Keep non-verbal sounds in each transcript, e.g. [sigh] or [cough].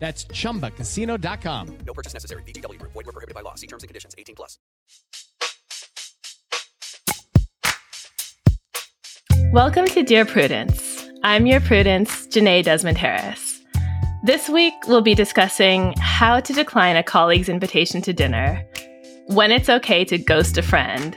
That's chumbacasino.com. No purchase necessary. VGW Group. Void were prohibited by law. See terms and conditions. 18 plus. Welcome to Dear Prudence. I'm your Prudence, Jenée Desmond Harris. This week, we'll be discussing how to decline a colleague's invitation to dinner, when it's okay to ghost a friend,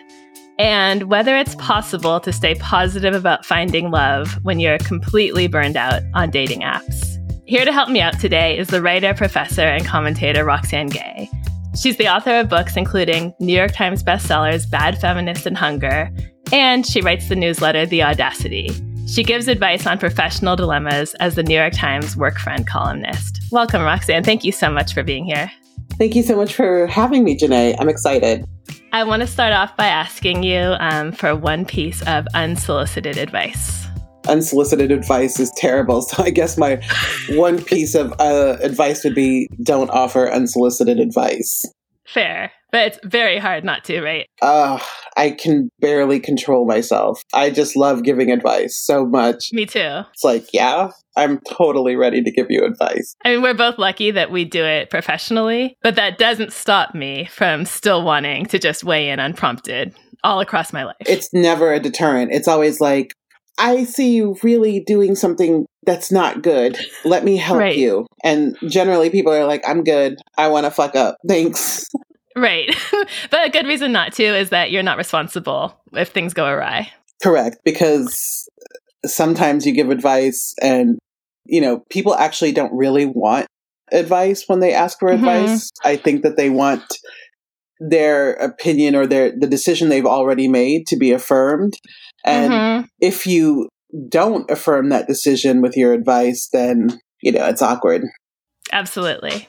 and whether it's possible to stay positive about finding love when you're completely burned out on dating apps. Here to help me out today is the writer, professor, and commentator Roxane Gay. She's the author of books including New York Times bestsellers Bad Feminist and Hunger, and she writes the newsletter The Audacity. She gives advice on professional dilemmas as the New York Times work friend columnist. Welcome, Roxane. Thank you so much for being here. Thank you so much for having me, Jenée. I'm excited. I want to start off by asking you um, for one piece of unsolicited advice unsolicited advice is terrible. [laughs] So I guess my one piece of uh, advice would be don't offer unsolicited advice. Fair, but it's very hard not to, right? Uh, I can barely control myself. I just love giving advice so much. Me too. It's like, yeah, I'm totally ready to give you advice. I mean, we're both lucky that we do it professionally, but that doesn't stop me from still wanting to just weigh in unprompted all across my life. It's never a deterrent. It's always like, I see you really doing something that's not good. Let me help right. you. And generally, people are like, I'm good. I want to fuck up. Thanks. Right. [laughs] but a good reason not to is that you're not responsible if things go awry. Correct. Because sometimes you give advice and, you know, people actually don't really want advice when they ask for mm-hmm. advice. I think that they want their opinion or their the decision they've already made to be affirmed and mm-hmm. if you don't affirm that decision with your advice, then, you know, it's awkward. Absolutely.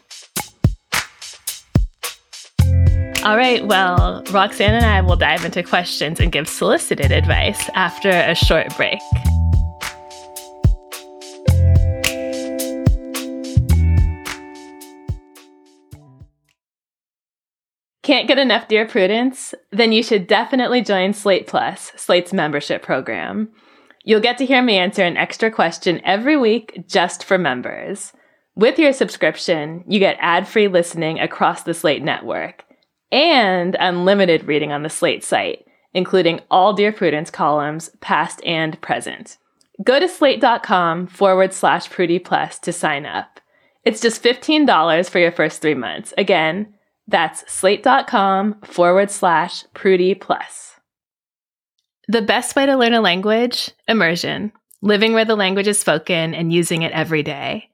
All right, well, Roxane and I will dive into questions and give solicited advice after a short break. Can't get enough Dear Prudence? Then you should definitely join Slate Plus, Slate's membership program. You'll get to hear me answer an extra question every week just for members. With your subscription, you get ad free listening across the Slate network and unlimited reading on the Slate site, including all Dear Prudence columns, past and present. Go to slate.com forward slash Prudie Plus to sign up. It's just $15 for your first three months. Again, that's slate.com forward slash Prudie plus. The best way to learn a language? Immersion, living where the language is spoken and using it every day.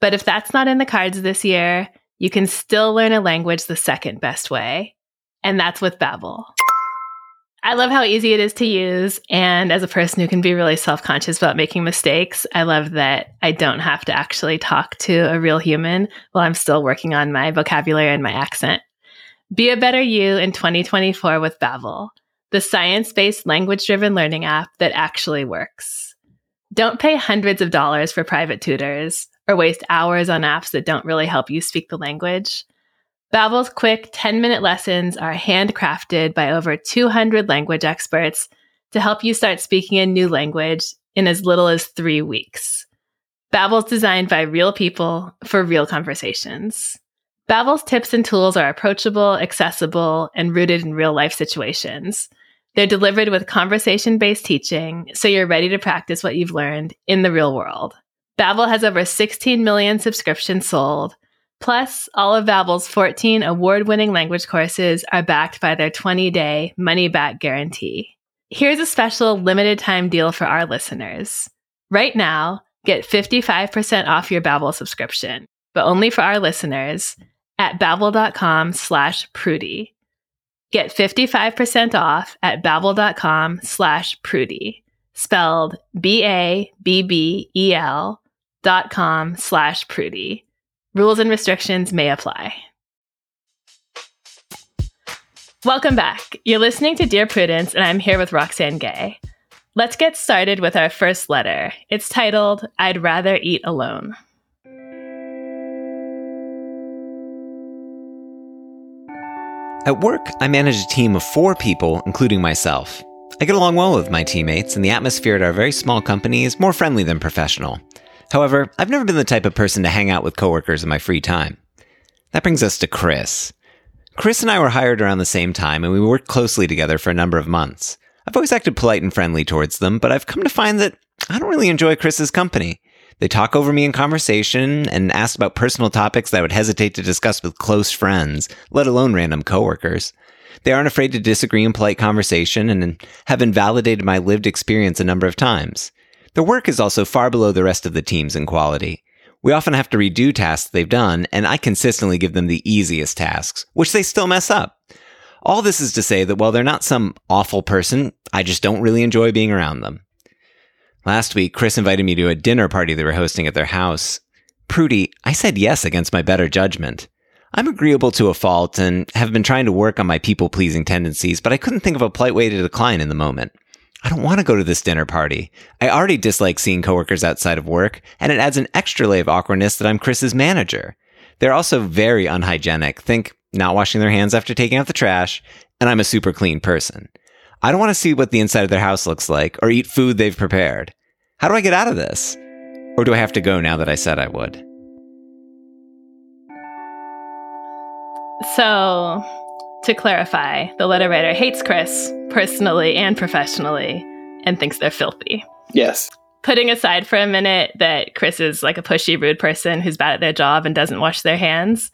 But if that's not in the cards this year, you can still learn a language the second best way, and that's with Babbel. I love how easy it is to use. And as a person who can be really self conscious about making mistakes, I love that I don't have to actually talk to a real human while I'm still working on my vocabulary and my accent. Be a better you in 2024 with Babbel, the science based language driven learning app that actually works. Don't pay hundreds of dollars for private tutors or waste hours on apps that don't really help you speak the language. Babbel's quick 10-minute lessons are handcrafted by over 200 language experts to help you start speaking a new language in as little as 3 weeks. Babbel's designed by real people for real conversations. Babbel's tips and tools are approachable, accessible, and rooted in real-life situations. They're delivered with conversation-based teaching, so you're ready to practice what you've learned in the real world. Babbel has over 16 million subscriptions sold Plus, all of Babbel's 14 award-winning language courses are backed by their 20-day money-back guarantee. Here's a special limited-time deal for our listeners. Right now, get 55% off your Babbel subscription, but only for our listeners at babbel.com slash prudie. Get 55% off at babbel.com slash prudie, spelled B-A-B-B-E-L dot com slash prudie. Rules and restrictions may apply. Welcome back. You're listening to Dear Prudence, and I'm here with Roxane Gay. Let's get started with our first letter. It's titled, I'd Rather Eat Alone. At work, I manage a team of four people, including myself. I get along well with my teammates, and the atmosphere at our very small company is more friendly than professional. However, I've never been the type of person to hang out with coworkers in my free time. That brings us to Chris. Chris and I were hired around the same time, and we worked closely together for a number of months. I've always acted polite and friendly towards them, but I've come to find that I don't really enjoy Chris's company. They talk over me in conversation and ask about personal topics that I would hesitate to discuss with close friends, let alone random coworkers. They aren't afraid to disagree in polite conversation and have invalidated my lived experience a number of times. Their work is also far below the rest of the teams in quality. We often have to redo tasks they've done, and I consistently give them the easiest tasks, which they still mess up. All this is to say that while they're not some awful person, I just don't really enjoy being around them. Last week, Chris invited me to a dinner party they were hosting at their house. Prudie, I said yes against my better judgment. I'm agreeable to a fault and have been trying to work on my people pleasing tendencies, but I couldn't think of a polite way to decline in the moment. I don't want to go to this dinner party. I already dislike seeing coworkers outside of work, and it adds an extra layer of awkwardness that I'm Chris's manager. They're also very unhygienic. Think not washing their hands after taking out the trash, and I'm a super clean person. I don't want to see what the inside of their house looks like or eat food they've prepared. How do I get out of this? Or do I have to go now that I said I would? So, to clarify, the letter writer hates Chris personally and professionally and thinks they're filthy. Yes. Putting aside for a minute that Chris is like a pushy, rude person who's bad at their job and doesn't wash their hands,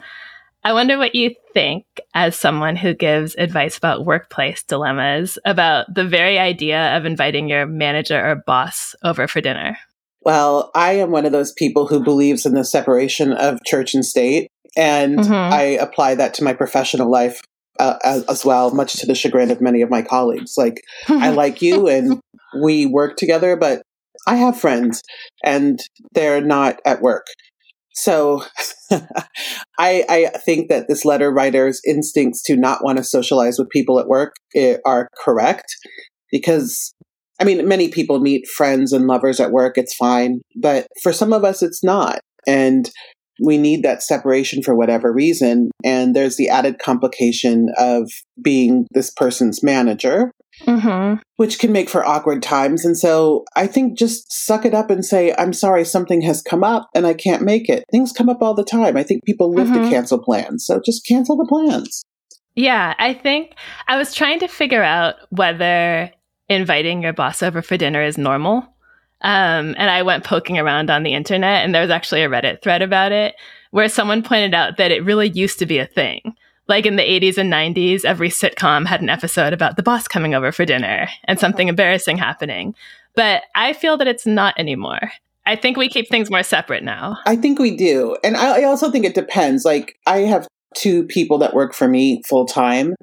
I wonder what you think, as someone who gives advice about workplace dilemmas, about the very idea of inviting your manager or boss over for dinner. Well, I am one of those people who believes in the separation of church and state. And Mhm. I apply that to my professional life uh, as, as well, much to the chagrin of many of my colleagues. Like, I [laughs] like you and we work together, but I have friends and they're not at work. So [laughs] I, I think that this letter writer's instincts to not want to socialize with people at work eh, are correct because I mean, many people meet friends and lovers at work. It's fine. But for some of us, it's not. And we need that separation for whatever reason. And there's the added complication of being this person's manager, hmm which can make for awkward times. And so I think just suck it up and say, I'm sorry, something has come up and I can't make it. Things come up all the time. I think people live Mhm. to cancel plans. So just cancel the plans. Yeah, I think I was trying to figure out whether inviting your boss over for dinner is normal. Um, and I went poking around on the internet, and there was actually a Reddit thread about it where someone pointed out that it really used to be a thing. Like in the 80s and 90s, every sitcom had an episode about the boss coming over for dinner and something embarrassing happening. But I feel that it's not anymore. I think we keep things more separate now. I think we do. And I, I also think it depends. Like, I have two people that work for me full time,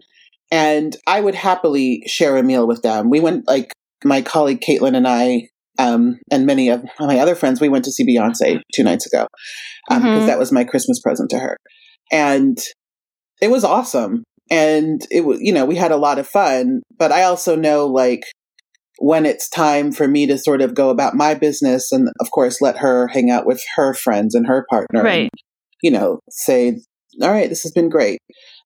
and I would happily share a meal with them. We went, like, my colleague Caitlin and I, um, and many of my other friends, we went to see Beyonce two nights ago because Mhm. that was my Christmas present to her. And it was awesome. And it was, you know, we had a lot of fun. But I also know, like, when it's time for me to sort of go about my business and of course let her hang out with her friends and her partner Right. and, you know say all right this has been great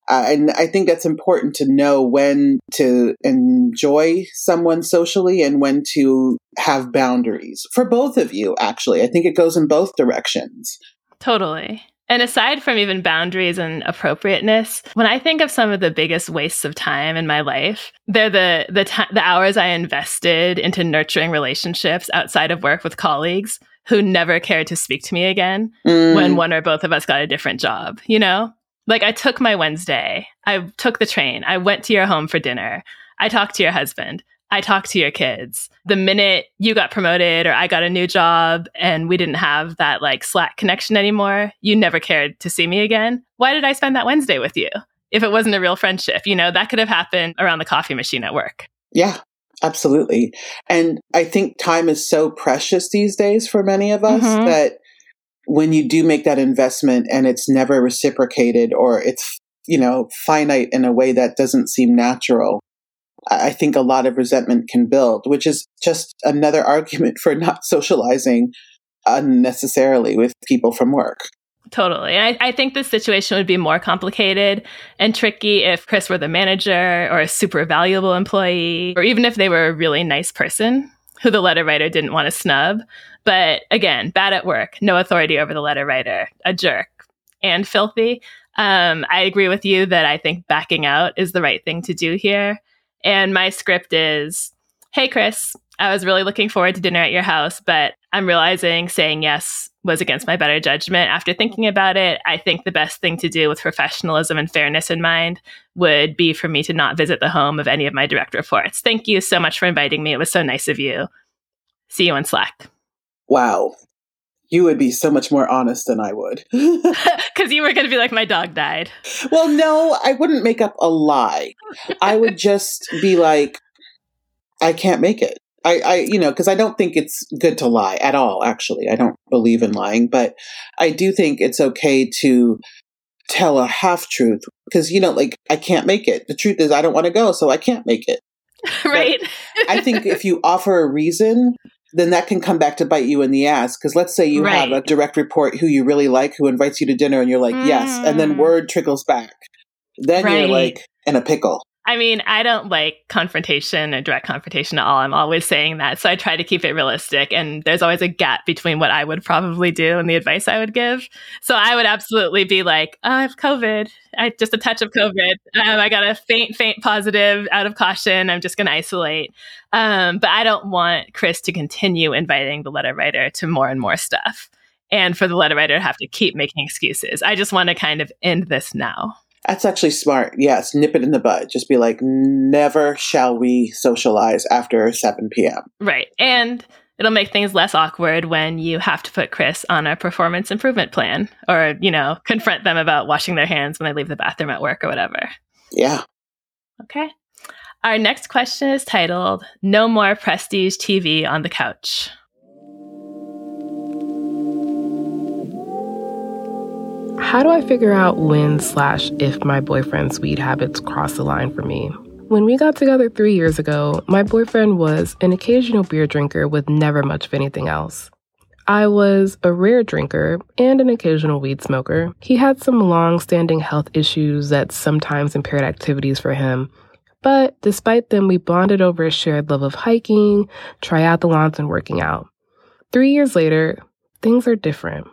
uh, and i think that's important to know when to enjoy someone socially and when to have boundaries for both of you actually i think it goes in both directions Totally. And aside from even boundaries and appropriateness, when I think of some of the biggest wastes of time in my life, they're the the ti the hours I invested into nurturing relationships outside of work with colleagues who never cared to speak to me again Mm, when one or both of us got a different job, you know? Like I took my Wednesday, I took the train, I went to your home for dinner, I talked to your husband, I talked to your kids. The minute you got promoted or I got a new job and we didn't have that like Slack connection anymore, you never cared to see me again. Why did I spend that Wednesday with you? If it wasn't a real friendship, you know, that could have happened around the coffee machine at work. yeah absolutely and i think time is so precious these days for many of us Mhm. that when you do make that investment and it's never reciprocated or it's you know, finite in a way that doesn't seem natural, I think a lot of resentment can build, which is just another [laughs] argument for not socializing unnecessarily with people from work. Totally. I, I think this situation would be more complicated and tricky if Chris were the manager or a super valuable employee, or even if they were a really nice person who the letter writer didn't want to snub. But again, bad at work, no authority over the letter writer, a jerk, and filthy. Um, I agree with you that I think backing out is the right thing to do here. And my script is Hey, Chris, I was really looking forward to dinner at your house, but I'm realizing saying yes was against my better judgment. After mm-hmm. thinking about it, I think the best thing to do with professionalism and fairness in mind would be for me to not visit the home of any of my direct reports. Thank you so much for inviting me. It was so nice of you. See you on Slack. Wow. You would be so much more honest than I would. [laughs] [laughs] Because you were going to be like, my dog died. well, no, I wouldn't make up a lie. I would [laughs] just be like, I can't make it. I, I you know, because I don't think it's good to lie at all, actually. I don't believe in lying, but I do think it's okay to tell a half truth because, you know, like, I can't make it. The truth is, I don't want to go, so I can't make it. [laughs] right. I think if you offer a reason, then that can come back to bite you in the ass. Because let's say you Right. have a direct report who you really like, who invites you to dinner, and you're like, yes, and then Mm. word trickles back. Then you're like in a pickle. I mean, I don't like confrontation and direct confrontation at all. I'm always saying that. So I try to keep it realistic. And there's always a gap between what I would probably do and the advice I would give. So I would absolutely be like, oh, I have COVID. I just a touch of COVID. Um, I got a faint, faint positive out of caution. I'm just going to isolate. Um, but I don't want Chris to continue inviting the letter writer to more and more stuff. And for the letter writer to have to keep making excuses. I just want to kind of end this now. That's actually smart. Yes, nip it in the bud. Just be like, never shall we socialize after 7 p.m. Right. And it'll make things less awkward when you have to put Chris on a performance improvement plan or, you know, confront them about washing their hands when they leave the bathroom at work or whatever. Yeah. Okay. Our next question is titled No More Prestige TV on the Couch. How do I figure out when slash if my boyfriend's weed habits cross the line for me? When we got together three years ago, my boyfriend was an occasional beer drinker with never much of anything else. I was a rare drinker and an occasional weed smoker. He had some long standing health issues that sometimes impaired activities for him. But despite them, we bonded over a shared love of hiking, triathlons, and working out. Three years later, things are different.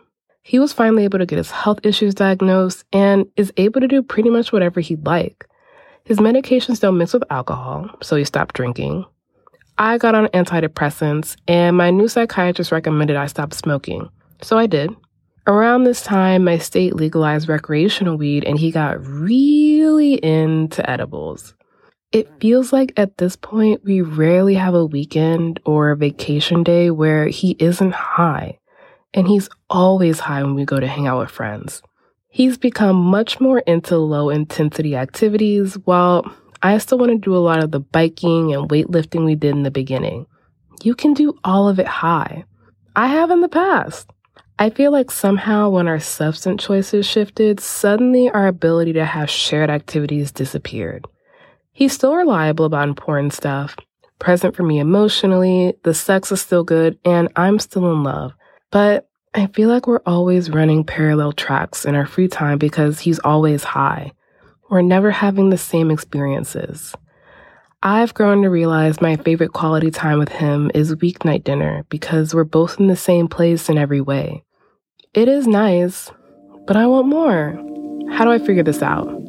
He was finally able to get his health issues diagnosed and is able to do pretty much whatever he'd like. His medications don't mix with alcohol, so he stopped drinking. I got on antidepressants, and my new psychiatrist recommended I stop smoking, so I did. Around this time, my state legalized recreational weed, and he got really into edibles. It feels like at this point, we rarely have a weekend or a vacation day where he isn't high and he's always high when we go to hang out with friends. He's become much more into low intensity activities, while I still want to do a lot of the biking and weightlifting we did in the beginning. You can do all of it high. I have in the past. I feel like somehow when our substance choices shifted, suddenly our ability to have shared activities disappeared. He's still reliable about important stuff, present for me emotionally, the sex is still good, and I'm still in love. But I feel like we're always running parallel tracks in our free time because he's always high. We're never having the same experiences. I've grown to realize my favorite quality time with him is weeknight dinner because we're both in the same place in every way. It is nice, but I want more. How do I figure this out?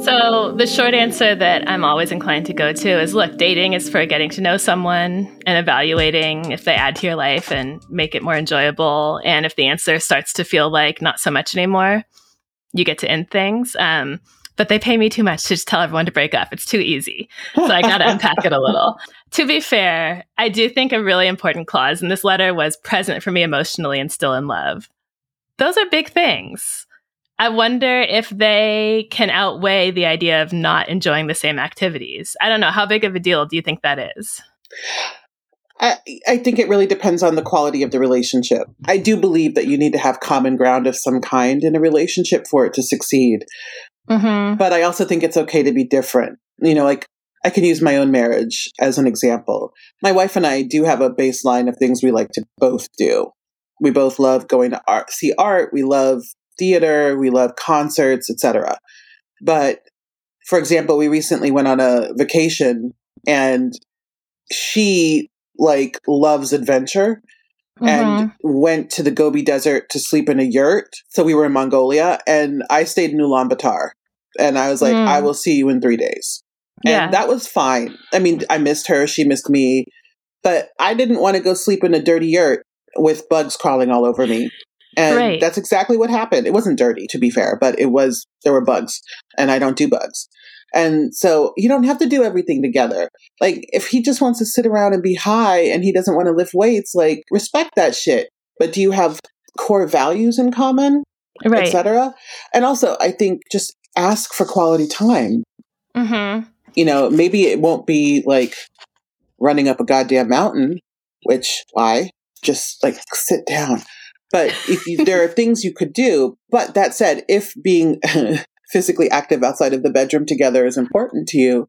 So, the short answer that I'm always inclined to go to is look, dating is for getting to know someone and evaluating if they add to your life and make it more enjoyable. And if the answer starts to feel like not so much anymore, you get to end things. Um, but they pay me too much to just tell everyone to break up. It's too easy. So I got to [laughs] unpack it a little. To be fair, I do think a really important clause in this letter was present for me emotionally and still in love. Those are big things. I wonder if they can outweigh the idea of not enjoying the same activities. I don't know. How big of a deal do you think that is? I, I think it really depends on the quality of the relationship. I do believe that you need to have common ground of some kind in a relationship for it to succeed. Mm-hmm. But I also think it's okay to be different. You know, like I can use my own marriage as an example. My wife and I do have a baseline of things we like to both do. We both love going to art, see art. We love theater. We love concerts, etc. But for example, we recently went on a vacation and she like loves adventure and went to the Gobi Desert to sleep in a yurt. So we were in Mongolia and I stayed in Ulaanbaatar. And I was like, Mm. I will see you in three days. And Yeah. that was fine. I mean, I missed her. She missed me. But I didn't want to go sleep in a dirty yurt with bugs crawling all over me. And Right. that's exactly what happened. It wasn't dirty, to be fair, but it was, there were bugs. And I don't do bugs. And so you don't have to do everything together. Like, if he just wants to sit around and be high and he doesn't want to lift weights, like, respect that shit. But do you have core values in common, right. etc.? And also, I think just ask for quality time. Mm-hmm. You know, maybe it won't be like running up a goddamn mountain, which why? Just like sit down. But if you, there are things you could do, but that said, if being [laughs] physically active outside of the bedroom together is important to you,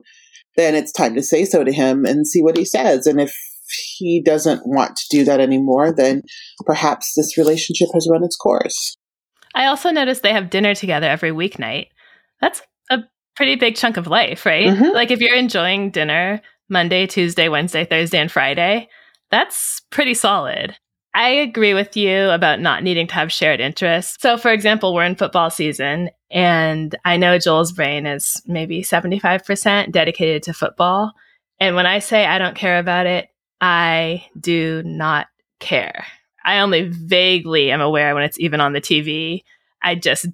then it's time to say so to him and see what he says. And if he doesn't want to do that anymore, then perhaps this relationship has run its course. I also noticed they have dinner together every weeknight. That's a pretty big chunk of life, right? Mhm. Like if you're enjoying dinner Monday, Tuesday, Wednesday, Thursday, and Friday, that's pretty solid. I agree with you about not needing to have shared interests. So, for example, we're in football season, and I know Joel's brain is maybe 75% dedicated to football. And when I say I don't care about it, I do not care. I only vaguely am aware when it's even on the TV. I just,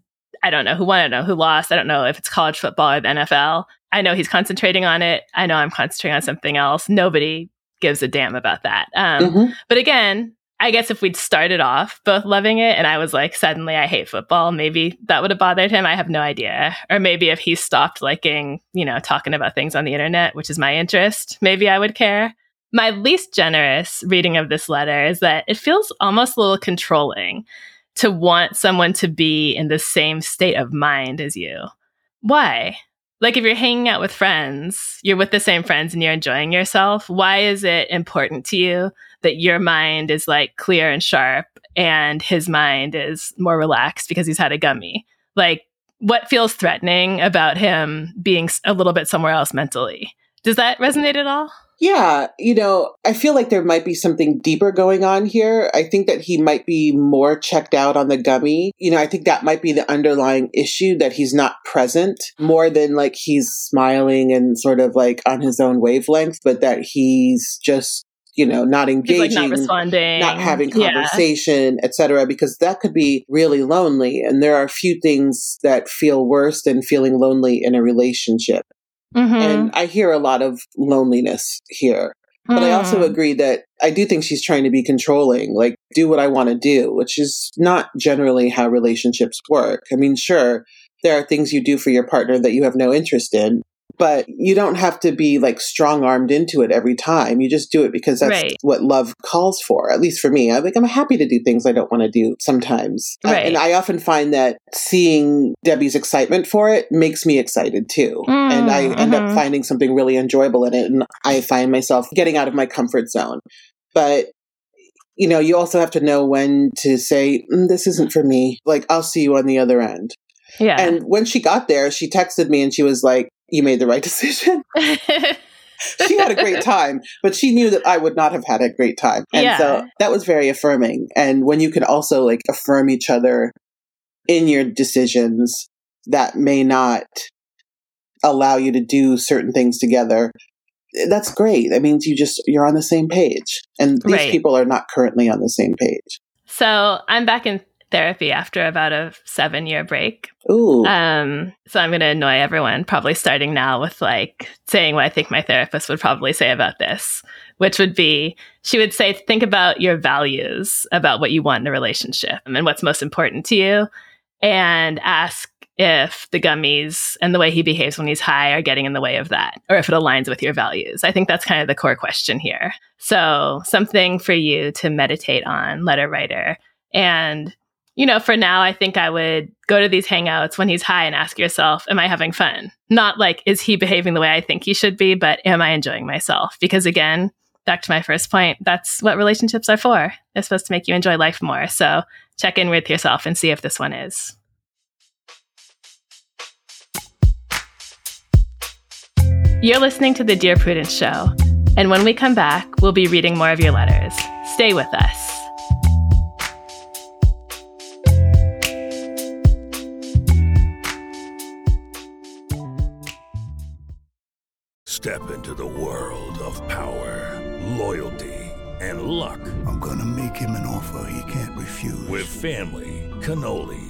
I don't know who won, I don't know who lost. I don't know if it's college football or the NFL. I know he's concentrating on it. I know I'm concentrating on something else. Nobody gives a damn about that. Um, Mhm. but again, I guess if we'd started off both loving it and I was like, suddenly I hate football, maybe that would have bothered him. I have no idea. Or maybe if he stopped liking, you know, talking about things on the internet, which is my interest, maybe I would care. My least generous reading of this letter is that it feels almost a little controlling to want someone to be in the same state of mind as you. Why? Like if you're hanging out with friends, you're with the same friends and you're enjoying yourself, why is it important to you that your mind is like clear and sharp and his mind is more relaxed because he's had a gummy? Like what feels threatening about him being a little bit somewhere else mentally? Does that resonate at all? Yeah, you know, I feel like there might be something deeper going on here. I think that he might be more checked out on the gummy. You know, I think that might be the underlying issue that he's not present more than like he's smiling and sort of like on his own wavelength, but that he's just, you know, not engaging like not responding, not having Yeah. conversation, etc., because that could be really lonely. And there are a few things that feel worse than feeling lonely in a relationship. Mhm. And I hear a lot of loneliness here. But I also Mm. agree that I do think she's trying to be controlling, like do what I want to do, which is not generally how relationships work. I mean, sure, there are things you do for your partner that you have no interest in, but you don't have to be like strong armed into it every time. You just do it because that's Right. what love calls for. At least for me, I'm like I'm happy to do things I don't want to do sometimes, Right. and I often find that seeing Debbie's excitement for it makes me excited too, and I end up Mhm. finding something really enjoyable in it, and I find myself getting out of my comfort zone. But you know, you also have to know when to say "Mm, this isn't for me. Like I'll see you on the other end. yeah. And when she got there, she texted me and she was like, "You made the right decision." [laughs] she had a great time, but she knew that I would not have had a great time. And Yeah. so that was very affirming. And when you can also like affirm each other in your decisions that may not allow you to do certain things together, that's great. That means you just you're on the same page. And these Right. people are not currently on the same page. so I'm back in therapy after about a seven year break. Ooh. Um, so I'm going to annoy everyone, probably starting now with like saying what I think my therapist would probably say about this, which would be she would say, think about your values about what you want in a relationship and what's most important to you, and ask if the gummies and the way he behaves when he's high are getting in the way of that, or if it aligns with your values. I think that's kind of the core question here. So, something for you to meditate on, letter writer. And, you know, for now, I think I would go to these hangouts when he's high and ask yourself, Am I having fun? Not like, is he behaving the way I think he should be, but am I enjoying myself? Because again, back to my first point, that's what relationships are for. They're supposed to make you enjoy life more. So, check in with yourself and see if this one is. You're listening to the Dear Prudence Show, and when we come back, we'll be reading more of your letters. Stay with us.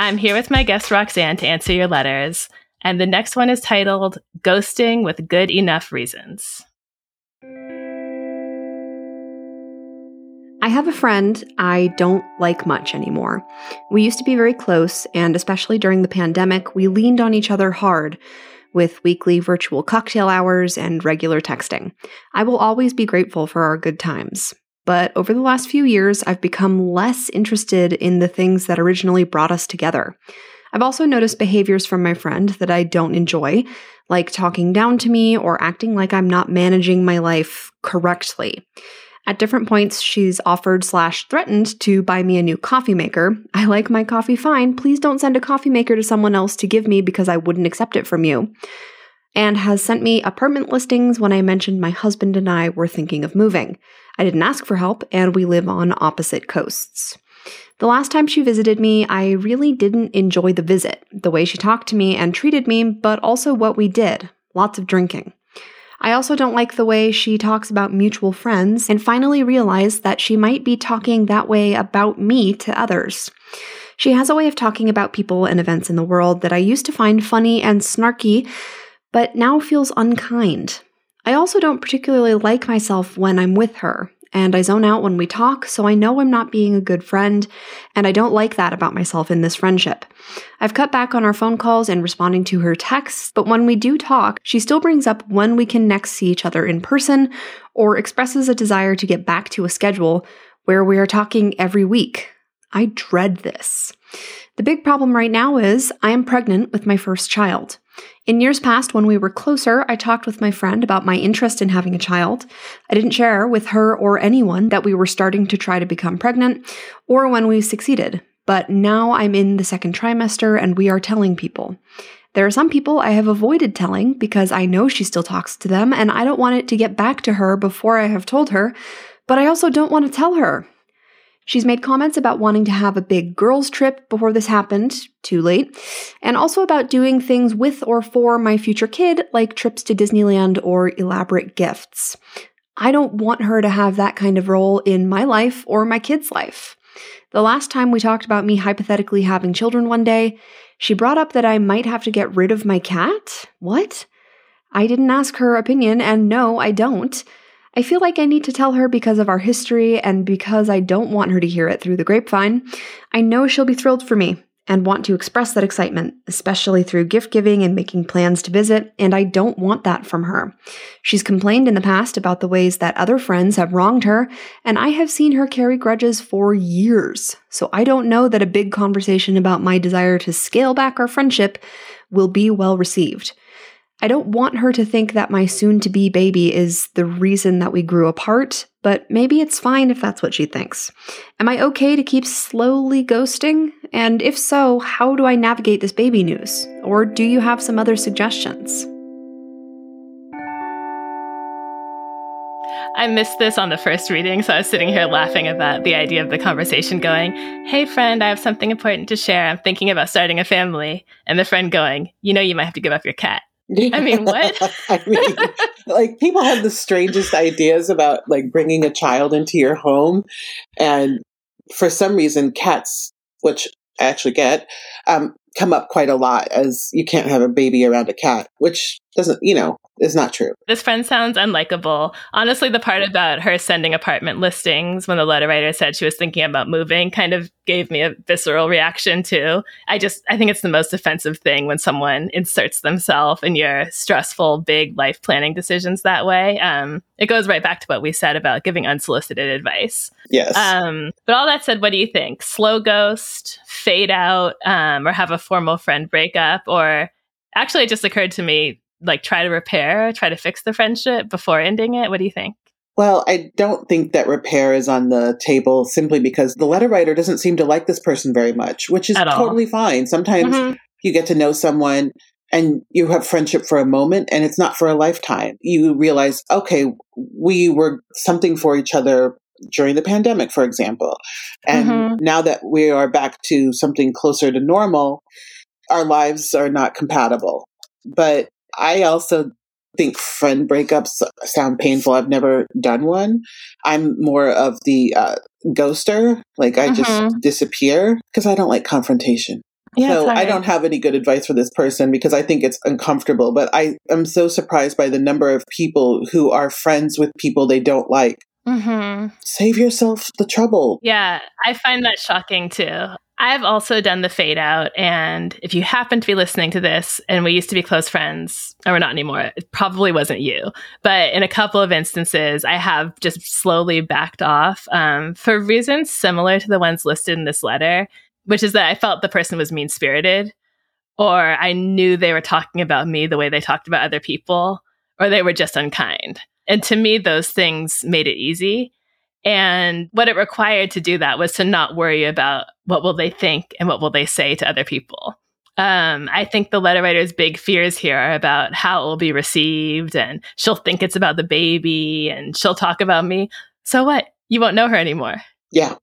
I'm here with my guest Roxane to answer your letters, and the next one is titled Ghosting with Good Enough Reasons. I have a friend I don't like much anymore. We used to be very close, and especially during the pandemic, we leaned on each other hard with weekly virtual cocktail hours and regular texting. I will always be grateful for our good times. But over the last few years, I've become less interested in the things that originally brought us together. I've also noticed behaviors from my friend that I don't enjoy, like talking down to me or acting like I'm not managing my life correctly. At different points, she's offered slash threatened to buy me a new coffee maker. I like my coffee fine. Please don't send a coffee maker to someone else to give me because I wouldn't accept it from you. And has sent me apartment listings when I mentioned my husband and I were thinking of moving. I didn't ask for help, and we live on opposite coasts. The last time she visited me, I really didn't enjoy the visit, the way she talked to me and treated me, but also what we did lots of drinking. I also don't like the way she talks about mutual friends and finally realized that she might be talking that way about me to others. She has a way of talking about people and events in the world that I used to find funny and snarky, but now feels unkind. I also don't particularly like myself when I'm with her and I zone out when we talk, so I know I'm not being a good friend, and I don't like that about myself in this friendship. I've cut back on our phone calls and responding to her texts, but when we do talk, she still brings up when we can next see each other in person or expresses a desire to get back to a schedule where we are talking every week. I dread this. The big problem right now is I am pregnant with my first child. In years past, when we were closer, I talked with my friend about my interest in having a child. I didn't share with her or anyone that we were starting to try to become pregnant or when we succeeded. But now I'm in the second trimester and we are telling people. There are some people I have avoided telling because I know she still talks to them and I don't want it to get back to her before I have told her, but I also don't want to tell her. She's made comments about wanting to have a big girls' trip before this happened, too late, and also about doing things with or for my future kid, like trips to Disneyland or elaborate gifts. I don't want her to have that kind of role in my life or my kid's life. The last time we talked about me hypothetically having children one day, she brought up that I might have to get rid of my cat. What? I didn't ask her opinion, and no, I don't. I feel like I need to tell her because of our history and because I don't want her to hear it through the grapevine. I know she'll be thrilled for me and want to express that excitement, especially through gift giving and making plans to visit, and I don't want that from her. She's complained in the past about the ways that other friends have wronged her, and I have seen her carry grudges for years. So I don't know that a big conversation about my desire to scale back our friendship will be well received. I don't want her to think that my soon to be baby is the reason that we grew apart, but maybe it's fine if that's what she thinks. Am I okay to keep slowly ghosting? And if so, how do I navigate this baby news? Or do you have some other suggestions? I missed this on the first reading, so I was sitting here laughing about the idea of the conversation going, Hey, friend, I have something important to share. I'm thinking about starting a family. And the friend going, You know, you might have to give up your cat. I mean, what? [laughs] I mean, like people have the strangest ideas about like bringing a child into your home, and for some reason, cats, which I actually get, um, come up quite a lot as you can't have a baby around a cat, which doesn't, you know, is not true. This friend sounds unlikable. Honestly, the part about her sending apartment listings when the letter writer said she was thinking about moving kind of gave me a visceral reaction too. I just I think it's the most offensive thing when someone inserts themselves in your stressful big life planning decisions that way. Um, it goes right back to what we said about giving unsolicited advice. Yes. Um, but all that said, what do you think? Slow ghost, fade out, um, or have a formal friend breakup, or actually, it just occurred to me like try to repair, try to fix the friendship before ending it? What do you think? Well, I don't think that repair is on the table simply because the letter writer doesn't seem to like this person very much, which is totally fine. Sometimes mm-hmm. you get to know someone and you have friendship for a moment and it's not for a lifetime. You realize, okay, we were something for each other during the pandemic, for example. And mm-hmm. now that we are back to something closer to normal, our lives are not compatible. But I also think friend breakups sound painful. I've never done one. I'm more of the uh, ghoster. Like I just mm-hmm. disappear because I don't like confrontation. Yeah, so I don't have any good advice for this person because I think it's uncomfortable. But I am so surprised by the number of people who are friends with people they don't like. Mm-hmm. Save yourself the trouble. Yeah, I find that shocking too. I've also done the fade out. And if you happen to be listening to this and we used to be close friends, or we're not anymore, it probably wasn't you. But in a couple of instances, I have just slowly backed off um, for reasons similar to the ones listed in this letter, which is that I felt the person was mean spirited, or I knew they were talking about me the way they talked about other people, or they were just unkind. And to me, those things made it easy. And what it required to do that was to not worry about what will they think and what will they say to other people. Um, I think the letter writer's big fears here are about how it will be received, and she'll think it's about the baby, and she'll talk about me. So what? You won't know her anymore. Yeah.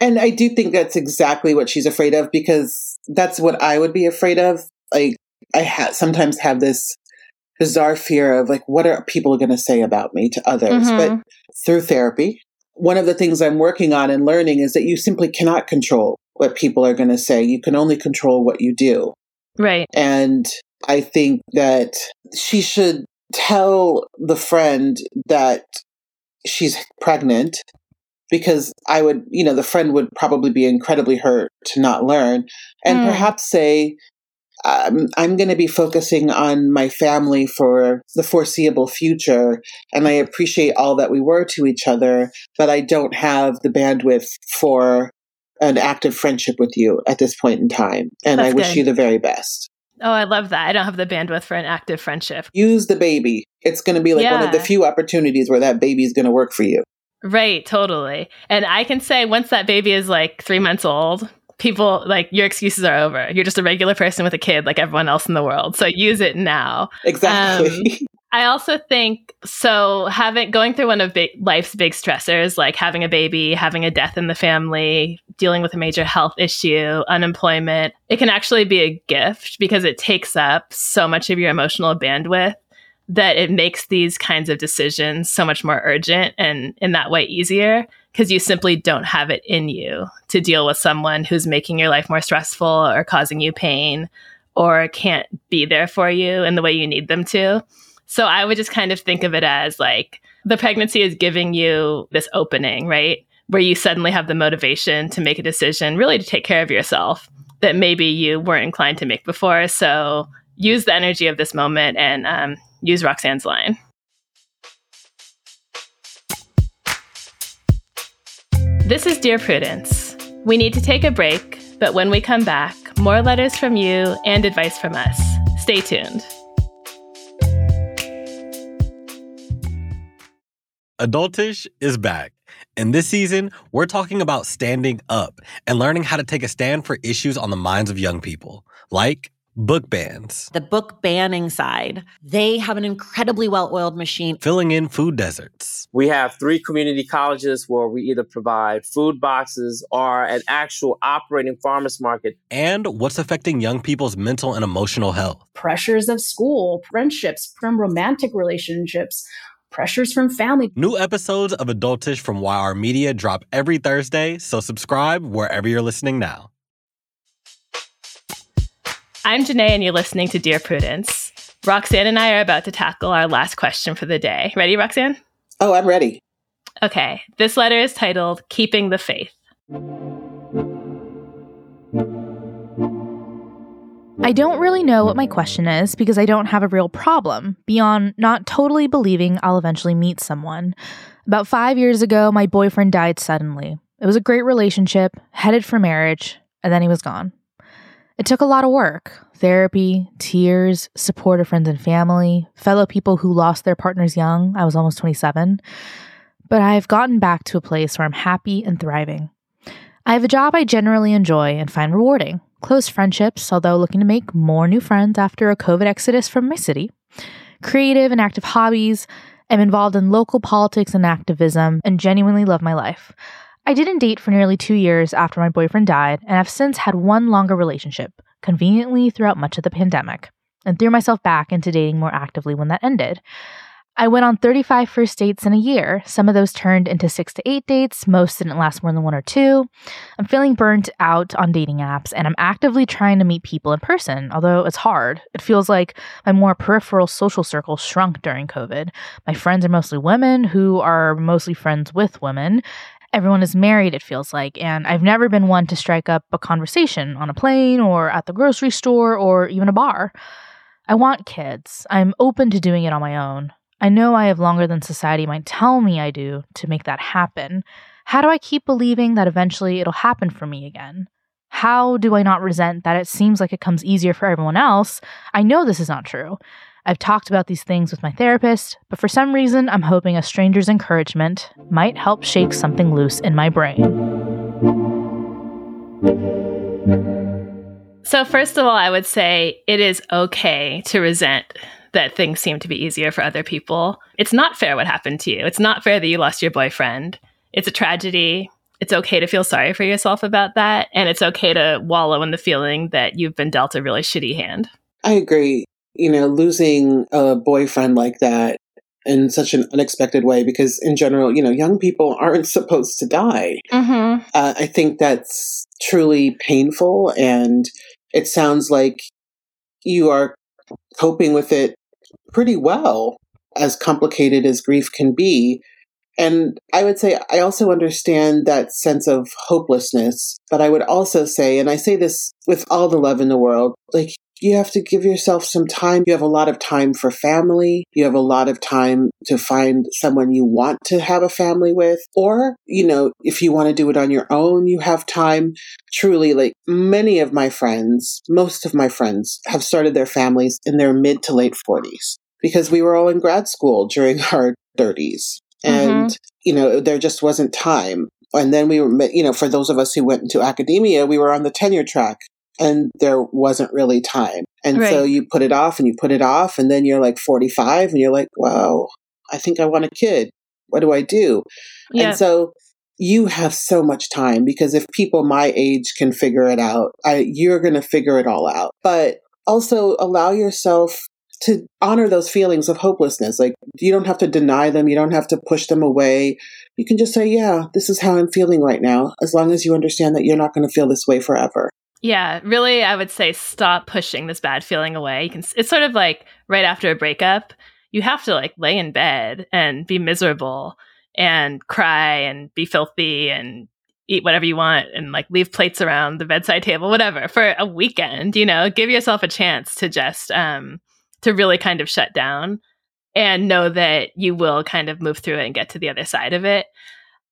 And I do think that's exactly what she's afraid of because that's what I would be afraid of. Like, I ha- sometimes have this bizarre fear of like, what are people going to say about me to others? Mm-hmm. But through therapy, one of the things I'm working on and learning is that you simply cannot control what people are going to say. You can only control what you do. Right. And I think that she should tell the friend that she's pregnant because I would, you know, the friend would probably be incredibly hurt to not learn and mm. perhaps say, um, I'm going to be focusing on my family for the foreseeable future. And I appreciate all that we were to each other, but I don't have the bandwidth for an active friendship with you at this point in time. And That's I wish good. you the very best. Oh, I love that. I don't have the bandwidth for an active friendship. Use the baby. It's going to be like yeah. one of the few opportunities where that baby is going to work for you. Right, totally. And I can say once that baby is like three months old, people like your excuses are over. You're just a regular person with a kid like everyone else in the world. So use it now. Exactly. Um, I also think so having going through one of big, life's big stressors like having a baby, having a death in the family, dealing with a major health issue, unemployment, it can actually be a gift because it takes up so much of your emotional bandwidth that it makes these kinds of decisions so much more urgent and in that way easier because you simply don't have it in you to deal with someone who's making your life more stressful or causing you pain or can't be there for you in the way you need them to. So I would just kind of think of it as like the pregnancy is giving you this opening, right? Where you suddenly have the motivation to make a decision, really to take care of yourself that maybe you weren't inclined to make before. So use the energy of this moment and um, use Roxane's line. This is Dear Prudence. We need to take a break, but when we come back, more letters from you and advice from us. Stay tuned. Adultish is back. And this season, we're talking about standing up and learning how to take a stand for issues on the minds of young people, like book bans, the book banning side. They have an incredibly well oiled machine, filling in food deserts. We have three community colleges where we either provide food boxes or an actual operating farmers market. And what's affecting young people's mental and emotional health. Pressures of school, friendships, from romantic relationships pressures from family. New episodes of Adultish from YR Media drop every Thursday, so subscribe wherever you're listening now. I'm Jenée, and you're listening to Dear Prudence. Roxane and I are about to tackle our last question for the day. Ready, Roxane? Oh, I'm ready. Okay. This letter is titled Keeping the Faith. I don't really know what my question is because I don't have a real problem beyond not totally believing I'll eventually meet someone. About five years ago, my boyfriend died suddenly. It was a great relationship, headed for marriage, and then he was gone. It took a lot of work therapy, tears, support of friends and family, fellow people who lost their partners young. I was almost 27. But I've gotten back to a place where I'm happy and thriving. I have a job I generally enjoy and find rewarding close friendships, although looking to make more new friends after a COVID exodus from my city, creative and active hobbies. I'm involved in local politics and activism and genuinely love my life. I didn't date for nearly two years after my boyfriend died, and have since had one longer relationship, conveniently throughout much of the pandemic, and threw myself back into dating more actively when that ended. I went on 35 first dates in a year. Some of those turned into six to eight dates. Most didn't last more than one or two. I'm feeling burnt out on dating apps and I'm actively trying to meet people in person, although it's hard. It feels like my more peripheral social circle shrunk during COVID. My friends are mostly women who are mostly friends with women. Everyone is married, it feels like, and I've never been one to strike up a conversation on a plane or at the grocery store or even a bar. I want kids. I'm open to doing it on my own. I know I have longer than society might tell me I do to make that happen. How do I keep believing that eventually it'll happen for me again? How do I not resent that it seems like it comes easier for everyone else? I know this is not true. I've talked about these things with my therapist, but for some reason, I'm hoping a stranger's encouragement might help shake something loose in my brain. So, first of all, I would say it is okay to resent that things seem to be easier for other people. It's not fair what happened to you. It's not fair that you lost your boyfriend. It's a tragedy. It's okay to feel sorry for yourself about that. And it's okay to wallow in the feeling that you've been dealt a really shitty hand. I agree. You know, losing a boyfriend like that in such an unexpected way, because in general, you know, young people aren't [laughs] supposed to die. Mm-hmm. Uh, I think that's truly painful. And it sounds like you are coping with it pretty well, as complicated as grief can be. And I would say I also understand that sense of hopelessness, but I would also say, and I say this with all the love in the world, like you have to give yourself some time. You have a lot of time for family. You have a lot of time to find someone you want to have a family with. Or, you know, if you want to do it on your own, you have time. Truly, like many of my friends, most of my friends have started their families in their mid to late 40s because we were all in grad school during [laughs] our 30s. And, mm-hmm. you know, there just wasn't time. And then we were, you know, for those of us who went into academia, we were on the tenure track and there wasn't really time. And right. so you put it off and you put it off, and then you're like 45 and you're like, wow, I think I want a kid. What do I do? Yeah. And so you have so much time because if people my age can figure it out, I, you're going to figure it all out. But also allow yourself to honor those feelings of hopelessness. Like you don't have to deny them. You don't have to push them away. You can just say, yeah, this is how I'm feeling right now. As long as you understand that you're not going to feel this way forever. Yeah, really, I would say stop pushing this bad feeling away. You can. It's sort of like right after a breakup, you have to like lay in bed and be miserable and cry and be filthy and eat whatever you want and like leave plates around the bedside table, whatever, for a weekend. You know, give yourself a chance to just um to really kind of shut down and know that you will kind of move through it and get to the other side of it.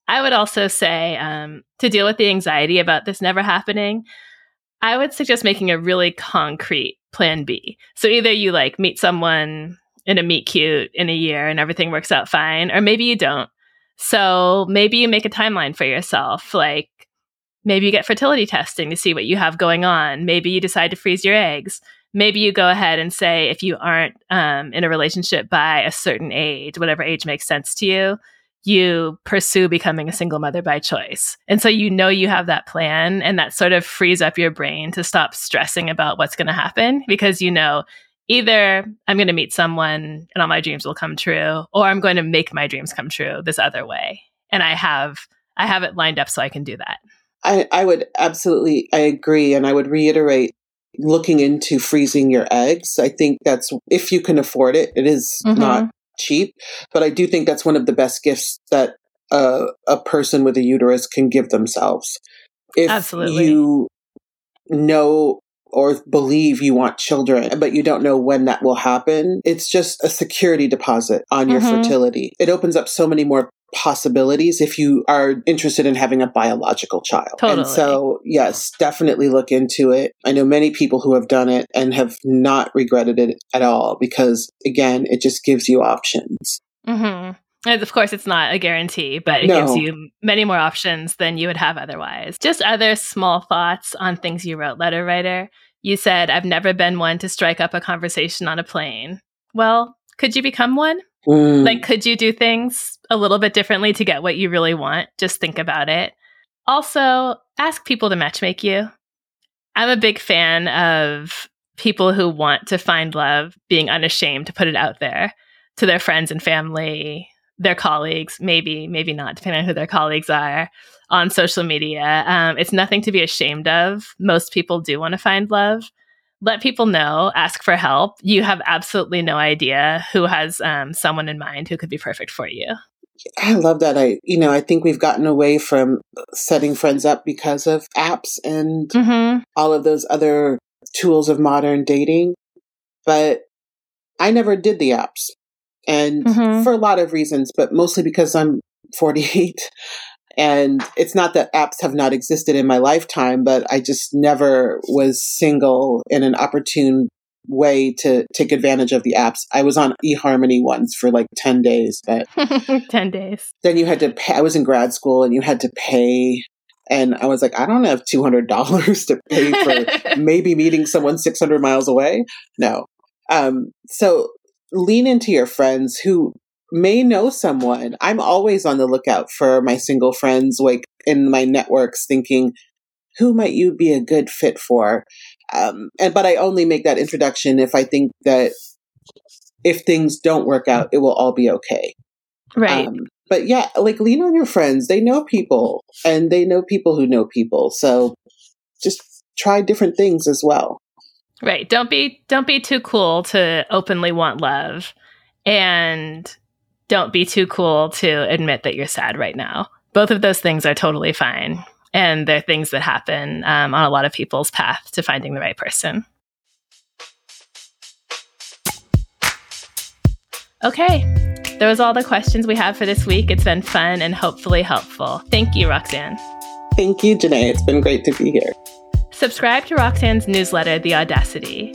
I would also say um, to deal with the anxiety about this never happening, I would suggest making a really concrete plan B. So either you like meet someone in a meet cute in a year and everything works out fine, or maybe you don't. So maybe you make a timeline for yourself. Like maybe you get fertility testing to see what you have going on. Maybe you decide to freeze your eggs. Maybe you go ahead and say if you aren't um, in a relationship by a certain age, whatever age makes sense to you, you pursue becoming a single mother by choice. And so you know you have that plan, and that sort of frees up your brain to stop stressing about what's going to happen because you know either I'm going to meet someone and all my dreams will come true, or I'm going to make my dreams come true this other way. And I have I have it lined up so I can do that. I, I would absolutely I agree and I would reiterate looking into freezing your eggs. I think that's if you can afford it, it is mm-hmm. not cheap, but I do think that's one of the best gifts that uh, a person with a uterus can give themselves. If Absolutely. you know or believe you want children, but you don't know when that will happen, it's just a security deposit on your mm-hmm. fertility. It opens up so many more possibilities if you are interested in having a biological child. Totally. And so, yes, definitely look into it. I know many people who have done it and have not regretted it at all because, again, it just gives you options. Mm-hmm. And of course, it's not a guarantee, but it no. gives you many more options than you would have otherwise. Just other small thoughts on things you wrote, letter writer. You said, I've never been one to strike up a conversation on a plane. Well, could you become one? Mm. Like, could you do things a little bit differently to get what you really want? Just think about it. Also, ask people to matchmake you. I'm a big fan of people who want to find love being unashamed to put it out there to their friends and family, their colleagues, maybe, maybe not, depending on who their colleagues are on social media. Um, it's nothing to be ashamed of. Most people do want to find love let people know, ask for help. You have absolutely no idea who has um, someone in mind who could be perfect for you. I love that. I, you know, I think we've gotten away from setting friends up because of apps and mm-hmm. all of those other tools of modern dating. But I never did the apps. And mm-hmm. for a lot of reasons, but mostly because I'm 48 and it's not that apps have not existed in my lifetime, but I just never was single in an opportune way to take advantage of the apps. I was on eHarmony once for like 10 days, but [laughs] 10 days. Then you had to pay. I was in grad school and you had to pay. And I was like, I don't have $200 to pay for [laughs] maybe meeting someone 600 miles away. No. Um, so lean into your friends who may know someone. I'm always on the lookout for my single friends, like in my networks, thinking, who might you be a good fit for? Um, and but I only make that introduction if I think that if things don't work out, it will all be okay. Right. Um, but yeah, like lean on your friends. They know people, and they know people who know people. So just try different things as well. Right. Don't be don't be too cool to openly want love and don't be too cool to admit that you're sad right now. Both of those things are totally fine. And they're things that happen um, on a lot of people's path to finding the right person. Okay, those are all the questions we have for this week. It's been fun and hopefully helpful. Thank you, Roxane. Thank you, Jenée. It's been great to be here. Subscribe to Roxane's newsletter, The Audacity,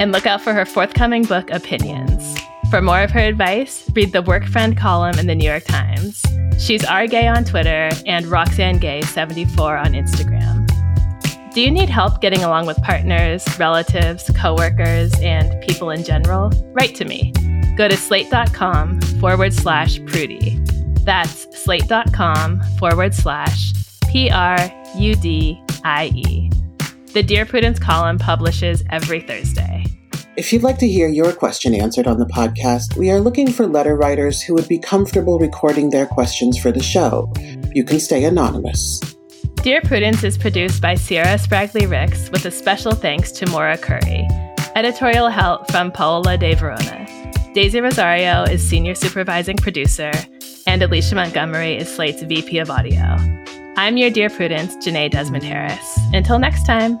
and look out for her forthcoming book, Opinions. For more of her advice, read the Work Friend column in the New York Times. She's rgay on Twitter and Roxane Gay74 on Instagram. Do you need help getting along with partners, relatives, coworkers, and people in general? Write to me. Go to slate.com forward slash prudie. That's slate.com forward slash P R U D I E. The Dear Prudence column publishes every Thursday. If you'd like to hear your question answered on the podcast, we are looking for letter writers who would be comfortable recording their questions for the show. You can stay anonymous. Dear Prudence is produced by Se'era Spragley Ricks with a special thanks to Maura Currie. Editorial help from Paola De Verona. Daisy Rosario is senior supervising producer, and Alicia Montgomery is Slate's VP of audio. I'm your Dear Prudence, Jenée Desmond Harris. Until next time.